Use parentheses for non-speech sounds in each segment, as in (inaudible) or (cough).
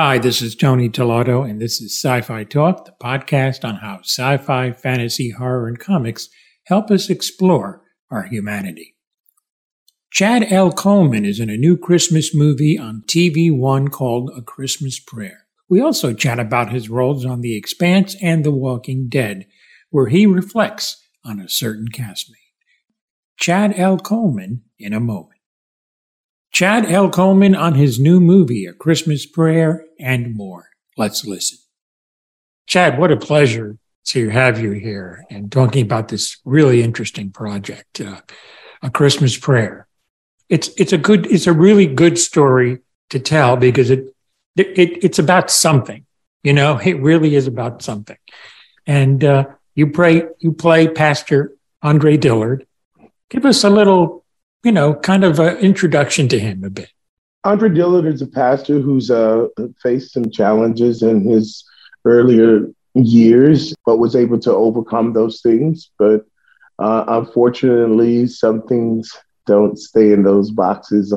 Hi, this is Tony Tellado, and this is Sci Fi Talk, the podcast on how sci fi, fantasy, horror, and comics help us explore our humanity. Chad L. Coleman is in a new Christmas movie on TV One called A Christmas Prayer. We also chat about his roles on The Expanse and The Walking Dead, where he reflects on a certain castmate. Chad L. Coleman in a moment. Chad L. Coleman on his new movie, A Christmas Prayer, and more. Let's listen. Chad, what a pleasure to have you here and talking about this really interesting project, uh, A Christmas Prayer. It's it's a good it's a really good story to tell because it, it it's about something, you know. It really is about something, and uh, you pray you play Pastor Andre Dillard. Give us a little you know, kind of an introduction to him a bit. Andre Dillard is a pastor who's uh, faced some challenges in his earlier years, but was able to overcome those things. But uh, unfortunately, some things don't stay in those boxes.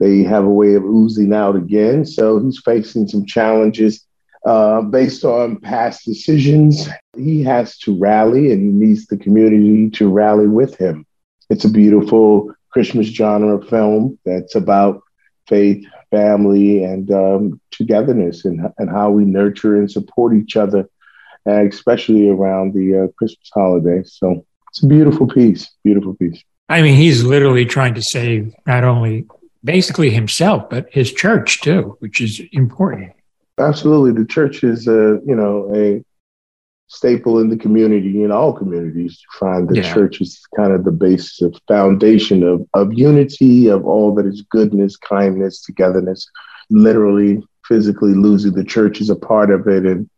They have a way of oozing out again. So he's facing some challenges uh, based on past decisions. He has to rally and he needs the community to rally with him. It's a beautiful Christmas genre film that's about faith, family, and um, togetherness, and, and how we nurture and support each other, especially around the uh, Christmas holiday. So it's a beautiful piece, beautiful piece. I mean, he's literally trying to save not only basically himself, but his church too, which is important. Absolutely, the church is, a you know, a staple in the community in all communities to find the yeah. church is kind of the basis of foundation of, of unity of all that is goodness kindness togetherness literally physically losing the church is a part of it and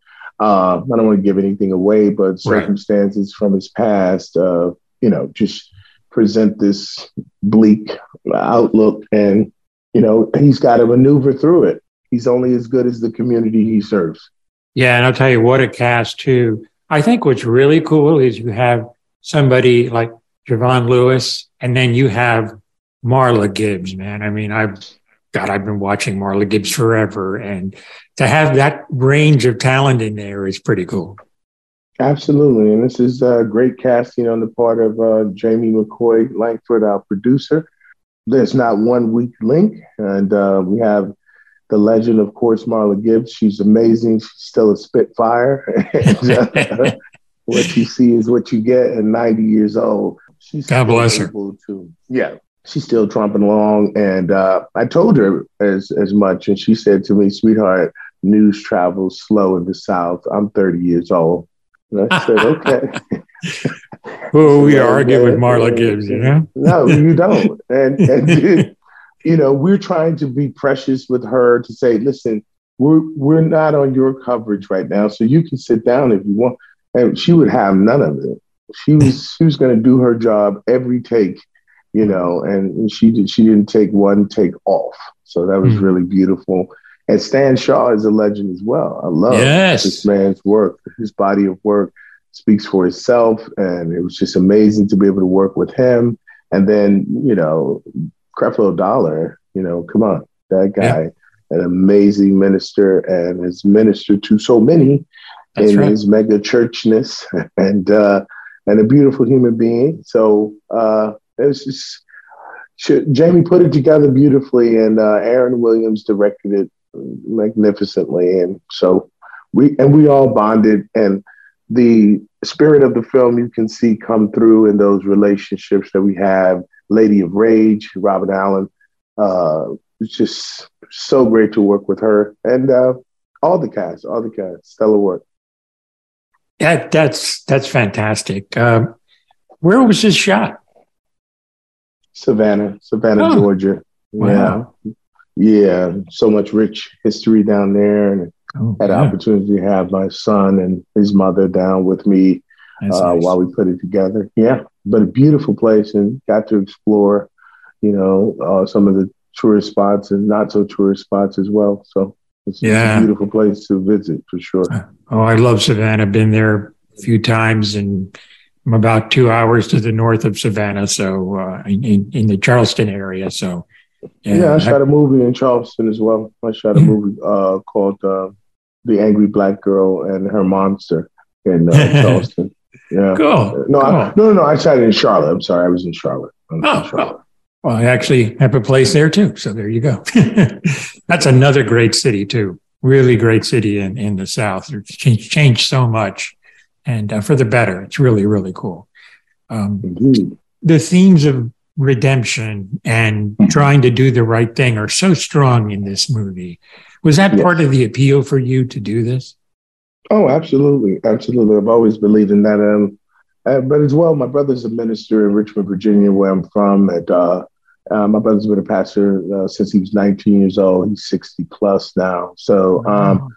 uh, i don't want to give anything away but circumstances right. from his past uh, you know just present this bleak outlook and you know he's got to maneuver through it he's only as good as the community he serves yeah, and I'll tell you what a cast too. I think what's really cool is you have somebody like Jovan Lewis, and then you have Marla Gibbs, man. I mean, I've God, I've been watching Marla Gibbs forever, and to have that range of talent in there is pretty cool. Absolutely, and this is a great casting on the part of uh, Jamie McCoy Langford, our producer. There's not one weak link, and uh, we have the legend, of course, Marla Gibbs. She's amazing. She's still a spitfire. (laughs) what you see is what you get at 90 years old. She's God bless her. To, yeah, she's still tromping along. And uh, I told her as as much, and she said to me, "Sweetheart, news travels slow in the South. I'm 30 years old." And I said, (laughs) "Okay." well, we (laughs) argue with Marla Gibbs, you know? no, you don't. And, and you know, we're trying to be precious with her to say, listen, we're we're not on your coverage right now, so you can sit down if you want. And she would have none of it. She was she was going to do her job every take, you know, and she did she didn't take one take off. So that was mm really beautiful. And Stan Shaw is a legend as well. I love yes. this man's work. His body of work speaks for itself, and it was just amazing to be able to work with him. And then, you know, Creflo Dollar, you know, come on, that guy, yeah. an amazing minister and has ministered to so many That's in right. his mega churchness (laughs) and uh, and a beautiful human being. So uh, it was just Jamie put it together beautifully, and uh, Aaron Williams directed it magnificently, and so we and we all bonded and the spirit of the film you can see come through in those relationships that we have Lady of Rage, Robin Allen. Uh, it's just so great to work with her and uh, all the cast, all the cast, stellar work. Yeah, that's that's fantastic. Uh, where was this shot? Savannah, Savannah, oh. Georgia. Wow. Yeah, yeah. So much rich history down there, and oh, had yeah. an opportunity to have my son and his mother down with me uh, nice. while we put it together. Yeah, but a beautiful place and got to explore, you know, uh, some of the tourist spots and not so tourist spots as well. So it's, yeah. it's, a beautiful place to visit for sure. Oh, I love Savannah. Been there a few times and I'm about two hours to the north of Savannah. So uh, in, in the Charleston area. So And yeah, I shot I, a movie in Charleston as well. I shot a mm-hmm. movie uh, called uh, "The Angry Black Girl and Her Monster" in uh, (laughs) Charleston. Yeah. Cool. No, cool. I, no, no, I shot it in Charlotte. I'm sorry, I was in Charlotte. Was oh, in Charlotte. Well, I actually have a place there too. So there you go. (laughs) That's another great city too. Really great city in, in the South. It's changed, changed so much and uh, for the better. It's really, really cool. Um, Indeed. The themes of redemption and mm-hmm. trying to do the right thing are so strong in this movie. Was that yes. part of the appeal for you to do this? Oh, absolutely, absolutely. I've always believed in that. Um, uh, but as well, my brother's a minister in Richmond, Virginia, where I'm from. And uh, uh, my brother's been a pastor uh, since he was 19 years old. He's 60 plus now. So um,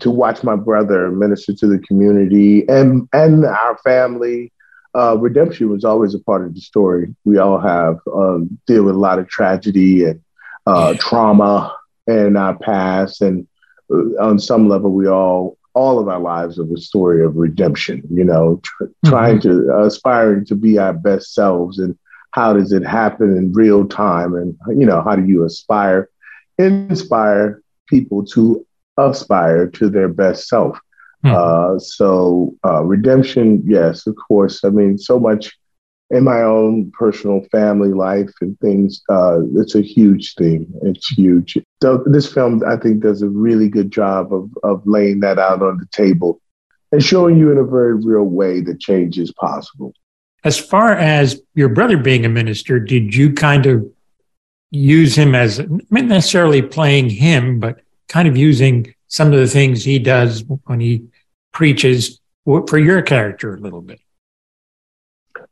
to watch my brother minister to the community and and our family, uh, redemption was always a part of the story. We all have um, deal with a lot of tragedy and uh, trauma in our past, and on some level, we all all of our lives of a story of redemption, you know, tr- mm-hmm. trying to uh, aspiring to be our best selves and how does it happen in real time and you know how do you aspire inspire people to aspire to their best self mm-hmm. uh, so uh, redemption yes of course i mean so much in my own personal family life and things uh, it's a huge theme it's huge. So this film i think does a really good job of, of laying that out on the table and showing you in a very real way that change is possible. As far as your brother being a minister did you kind of use him as not necessarily playing him but kind of using some of the things he does when he preaches for your character a little bit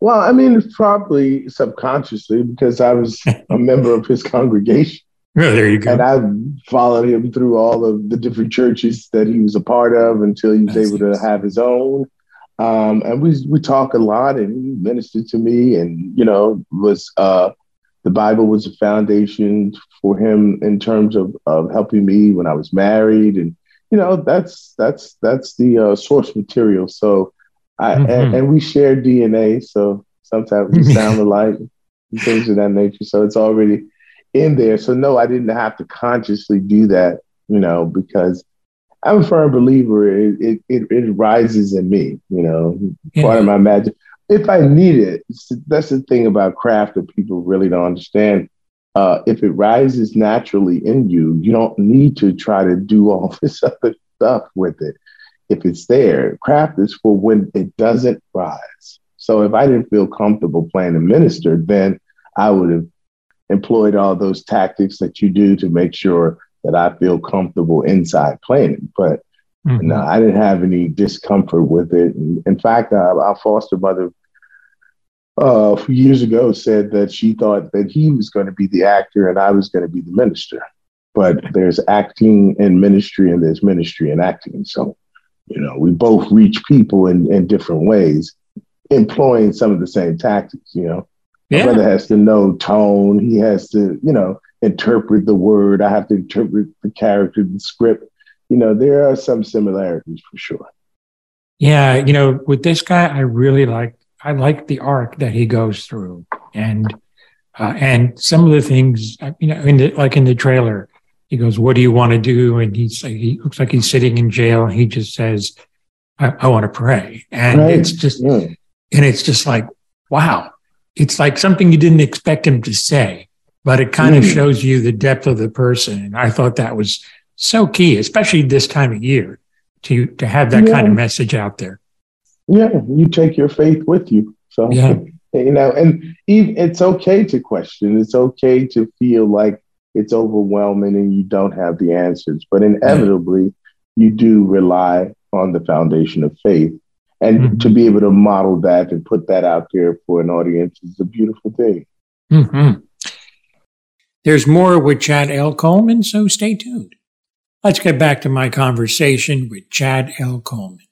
well, I mean, probably subconsciously because I was a member of his congregation. (laughs) Oh, there you go. And I followed him through all of the different churches that he was a part of until he was That's able to have his own. Um, and we we talk a lot, and he ministered to me, and you know, was uh, the Bible was a foundation for him in terms of of helping me when I was married, and you know, that's that's that's the uh, source material. So I, mm-hmm. and, and, we share DNA, so sometimes we (laughs) sound alike, things of that nature. So it's already in there. So no, I didn't have to consciously do that, you know, because I'm a firm believer. It it, it, it rises in me, you know, yeah. part of my magic. If I need it, that's the thing about craft that people really don't understand. Uh, if it rises naturally in you, you don't need to try to do all (laughs) this other stuff with it if it's there. Craft is for when it doesn't rise. So if I didn't feel comfortable playing a minister, then I would have employed all those tactics that you do to make sure that I feel comfortable inside playing it. But mm-hmm. no, I didn't have any discomfort with it. In fact, our, our foster mother uh, a few years ago said that she thought that he was going to be the actor and I was going to be the minister. But there's acting and ministry, and there's ministry and acting. So you know, we both reach people in, in different ways, employing some of the same tactics, you know. Yeah. My brother has to know tone. He has to, you know, interpret the word. I have to interpret the character, the script. You know, there are some similarities for sure. Yeah, you know, with this guy, I really like I like the arc that he goes through, and uh, and some of the things, you know, in the, like in the trailer, he goes, "What do you want to do?" And he's he looks like he's sitting in jail. He just says, "I, I want to pray," and right. it's just yeah. and it's just like, wow, it's like something you didn't expect him to say, but it kind mm. of shows you the depth of the person. And I thought that was so key, especially this time of year, to to have that yeah. kind of message out there. Yeah, you take your faith with you. So yeah. (laughs) you know, and it's okay to question. It's okay to feel like it's overwhelming and you don't have the answers. But inevitably, you do rely on the foundation of faith. And mm-hmm. to be able to model that and put that out there for an audience is a beautiful thing. Mm-hmm. There's more with Chad L. Coleman, so stay tuned. Let's get back to my conversation with Chad L. Coleman.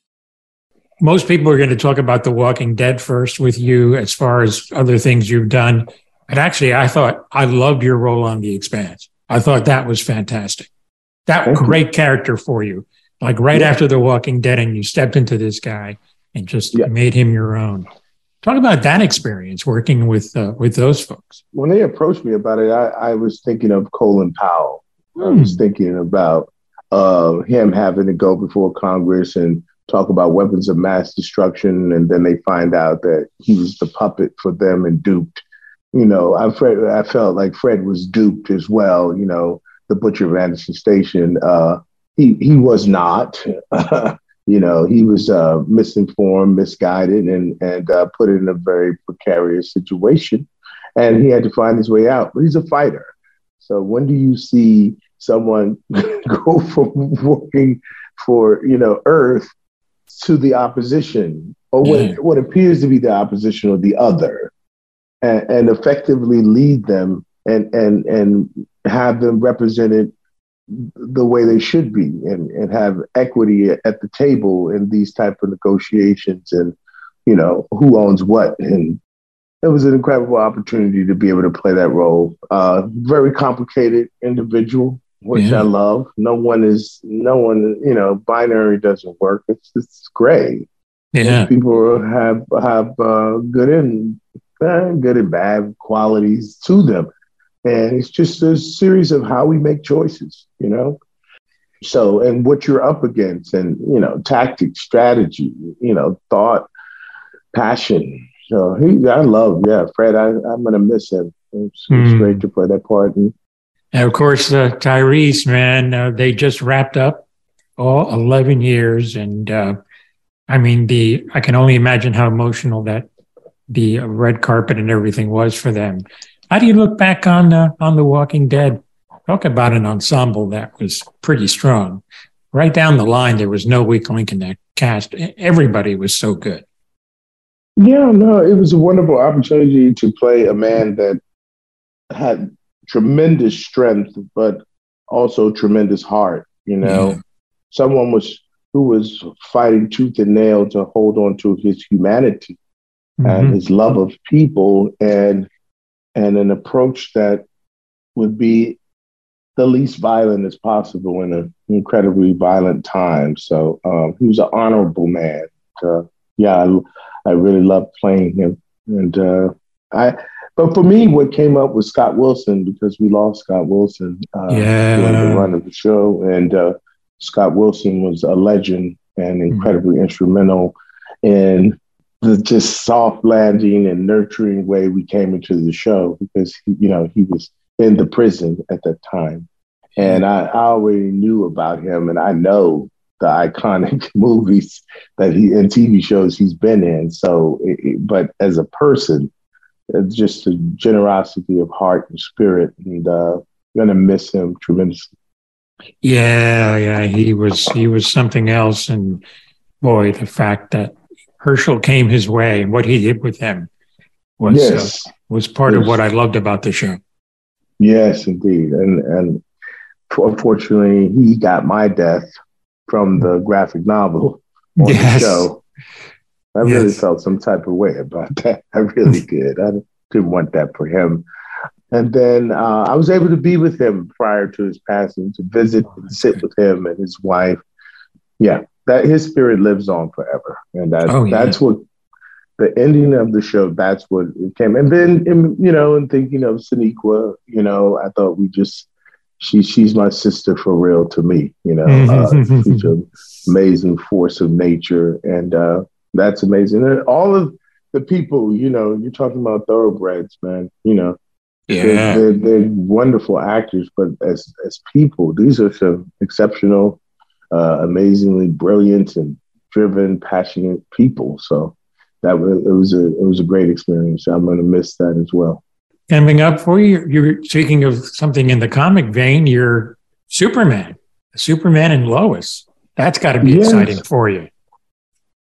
Most people are going to talk about The Walking Dead first with you as far as other things you've done. And actually, I thought I loved your role on The Expanse. I thought that was fantastic. That Thank great you. character for you. Like right yeah. after The Walking Dead, and you stepped into this guy and just yeah. made him your own. Talk about that experience working with uh, with those folks. When they approached me about it, I, I was thinking of Colin Powell. I was hmm. thinking about uh, him having to go before Congress and talk about weapons of mass destruction, and then they find out that he was the puppet for them and duped. You know, I, I felt like Fred was duped as well. You know, the Butcher of Anderson Station. Uh, he he was not. (laughs) you know, he was uh, misinformed, misguided, and and uh, put in a very precarious situation, and he had to find his way out. But he's a fighter. So when do you see someone (laughs) go from working for you know Earth to the opposition, or what mm. what appears to be the opposition or the other, and, and effectively lead them and and and have them represented the way they should be and, and have equity at the table in these type of negotiations and you know who owns what. And it was an incredible opportunity to be able to play that role. Uh, very complicated individual which yeah. i love. No one is no one you know binary doesn't work. It's it's gray yeah. People have have uh, good and uh, good and bad qualities to them and it's just a series of how we make choices, you know? So, and what you're up against, and, you know, tactics, strategy, you know, thought, passion. So he, I love, yeah, Fred, I, I'm going to miss him. It's, mm. it's, hmm. great to play that part. And, and of course, uh, Tyrese, man, uh, they just wrapped up all 11 years. And uh, I mean, the I can only imagine how emotional that the red carpet and everything was for them. How do you look back on uh, on The Walking Dead? Talk about an ensemble that was pretty strong. Right down the line, there was no weak link in that cast. Everybody was so good. Yeah, no, it was a wonderful opportunity to play a man that had tremendous strength, but also tremendous heart. You know, yeah. someone was who was fighting tooth and nail to hold on to his humanity mm-hmm. and his love of people and and an approach that would be the least violent as possible in an incredibly violent time. So um, he was an honorable man. Uh, yeah, I, I, really loved playing him. And uh, I, but for me, what came up was Scott Wilson because we lost Scott Wilson uh, yeah. during the run of the show, and uh, Scott Wilson was a legend and incredibly mm-hmm. instrumental in the just soft landing and nurturing way we came into the show because you know he was in the prison at that time. And I, I already knew about him and i know the iconic (laughs) movies that he and tv shows he's been in. So it, it, but as a person just the generosity of heart and spirit and uh gonna miss him tremendously. Yeah yeah he was he was something else. And boy the fact that Hershel came his way and what he did with them was uh, yes. uh, was part yes. of what I loved about the show. Yes, indeed, and and unfortunately, he got my death from the graphic novel on yes. the show. I really felt some type of way about (laughs) that. I really (laughs) did. I didn't want that for him. And then uh, I was able to be with him prior to his passing to visit and sit with him and his wife. Yeah, that his spirit lives on forever, and that oh, yeah. that's what the ending of the show. That's what it came. And then, in, you know, and thinking of Sonequa, you know, I thought we just she she's my sister for real to me. You know, uh, she's an amazing force of nature, and uh, that's amazing. And all of the people, you know, you're talking about thoroughbreds, man. You know, yeah, they're, they're, they're wonderful actors, but as as people, these are some exceptional uh, amazingly brilliant and driven, passionate people. So that was it was a it was a great experience. I'm going to miss that as well. Coming up for you, you're speaking of something in the comic vein. You're Superman, Superman and Lois. That's got to be yes. exciting for you.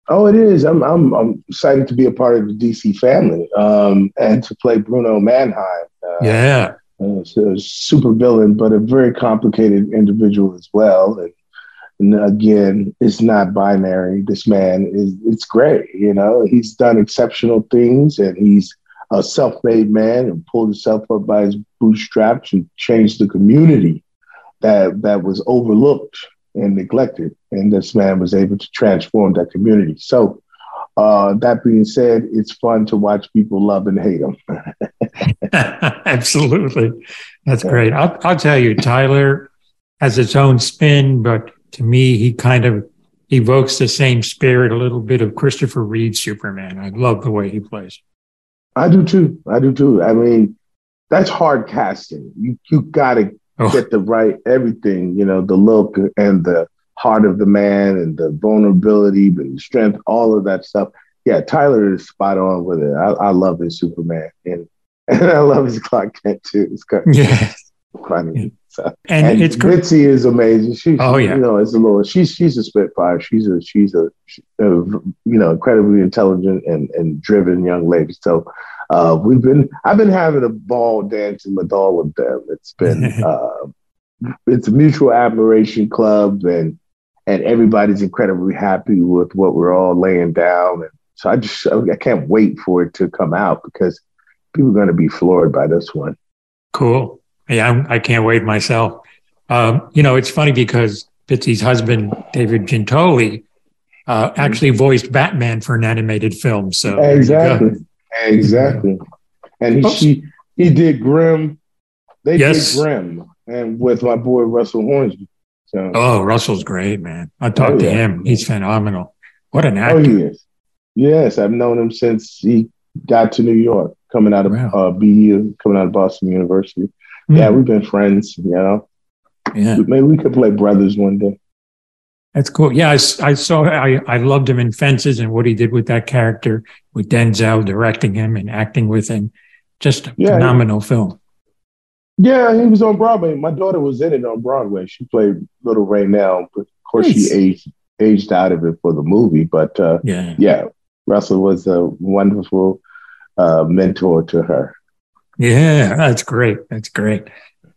Oh, it is. I'm, I'm, I'm excited to be a part of the DC family um, and to play Bruno Mannheim. Uh, yeah. Uh, so a super villain, but a very complicated individual as well. And and again, it's not binary. This man is it's great, you know. He's done exceptional things and he's a self-made man and pulled himself up by his bootstraps and changed the community that that was overlooked and neglected. And this man was able to transform that community. So uh, that being said, it's fun to watch people love and hate them. (laughs) (laughs) Absolutely. That's great. I'll, I'll tell you, Tyler has its own spin, but to me, he kind of evokes the same spirit, a little bit of Christopher Reeve Superman. I love the way he plays. I do too. I do too. I mean, that's hard casting. You you got to oh. get the right everything. You know, the look and the heart of the man and the vulnerability and the strength, all of that stuff. Yeah, Tyler is spot on with it. I, I love his Superman and (laughs) and I love his Clark Kent too. It's kind of (laughs) yeah. funny. (laughs) And, and it's Bitsie is amazing. She, oh yeah, you know, it's a little. She's she's a spitfire. She's a she's a, a you know incredibly intelligent and and driven young lady. So uh, we've been I've been having a ball dancing with all of them. It's been (laughs) uh, it's a mutual admiration club and and everybody's incredibly happy with what we're all laying down. And so I just I can't wait for it to come out because people are going to be floored by this one. Cool. Yeah, I can not wait myself. Um, you know, it's funny because Bitsie's husband, David Giuntoli, uh, actually voiced Batman for an animated film. So exactly, exactly, and he she, he did Grimm. They yes. did Grimm, and with my boy Russell Hornsby. So. Oh, Russell's great, man. I talked oh, to him. He's phenomenal. What an actor! Oh, he is. Yes, I've known him since he got to New York, coming out of wow. uh, BU, coming out of Boston University. Mm. Yeah, we've been friends, you know. Yeah. Maybe we could play brothers one day. That's cool. Yeah, I, I, saw. I, I loved him in Fences and what he did with that character, with Denzel directing him and acting with him. Just a yeah, phenomenal he, film. Yeah, he was on Broadway. My daughter was in it on Broadway. She played Little Raynell, but of course nice. she aged aged out of it for the movie. But uh, yeah, yeah, Russell was a wonderful uh, mentor to her. Yeah, that's great. That's great.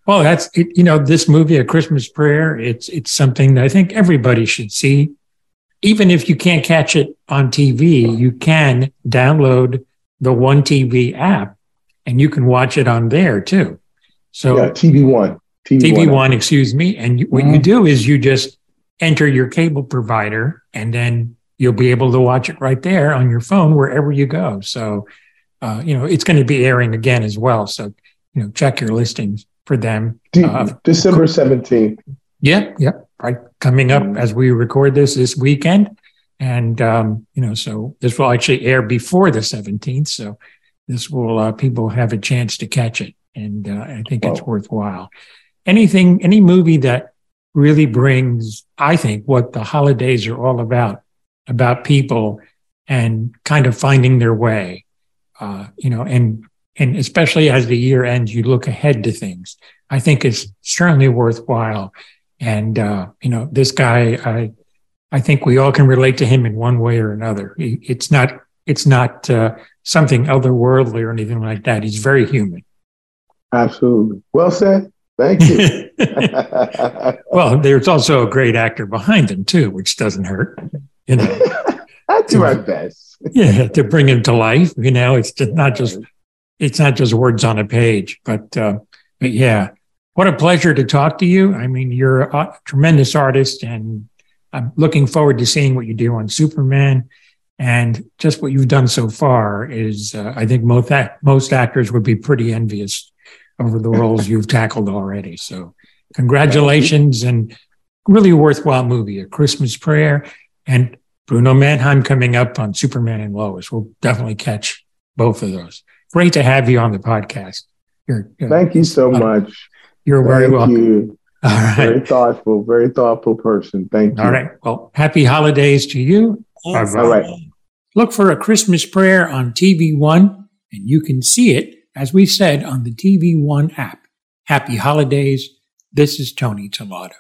Well, that's it, you know this movie, A Christmas Prayer. It's it's something that I think everybody should see. Even if you can't catch it on TV, you can download the One TV app, and you can watch it on there too. So yeah, TV One, TV, TV One, One excuse me. And you, what mm-hmm. you do is you just enter your cable provider, and then you'll be able to watch it right there on your phone wherever you go. So uh, you know, it's going to be airing again as well. So, you know, check your listings for them. Uh, December 17th. Yeah, yeah, right. Coming up as we record this this weekend. And, um, you know, so this will actually air before the 17th. So this will, uh, people have a chance to catch it. And uh, I think it's worthwhile. Anything, any movie that really brings, I think, what the holidays are all about, about people and kind of finding their way uh, you know, and and especially as the year ends, you look ahead to things. I think it's certainly worthwhile. And uh, you know, this guy, I I think we all can relate to him in one way or another. It's not it's not uh, something otherworldly or anything like that. He's very human. Absolutely. Well said. Thank you. (laughs) well, there's also a great actor behind him too, which doesn't hurt. You know, (laughs) I do my best yeah, to bring him to life. You know, it's just not just it's not just words on a page, but uh, but yeah, what a pleasure to talk to you. I mean, you're a tremendous artist, and I'm looking forward to seeing what you do on Superman. And just what you've done so far is, uh, I think most most actors would be pretty envious over the roles you've (laughs) tackled already. So, congratulations, and really worthwhile movie, A Christmas Prayer. And Bruno Mannheim coming up on Superman and Lois. We'll definitely catch both of those. Great to have you on the podcast. You're, you're, Thank you so uh, much. You're very Thank welcome. You. (laughs) All right. Very thoughtful, very thoughtful person. Thank you. All right. Well, happy holidays to you. All right. Look for a Christmas prayer on TV One, and you can see it, as we said, on the TV One app. Happy holidays. This is Tony Tellado.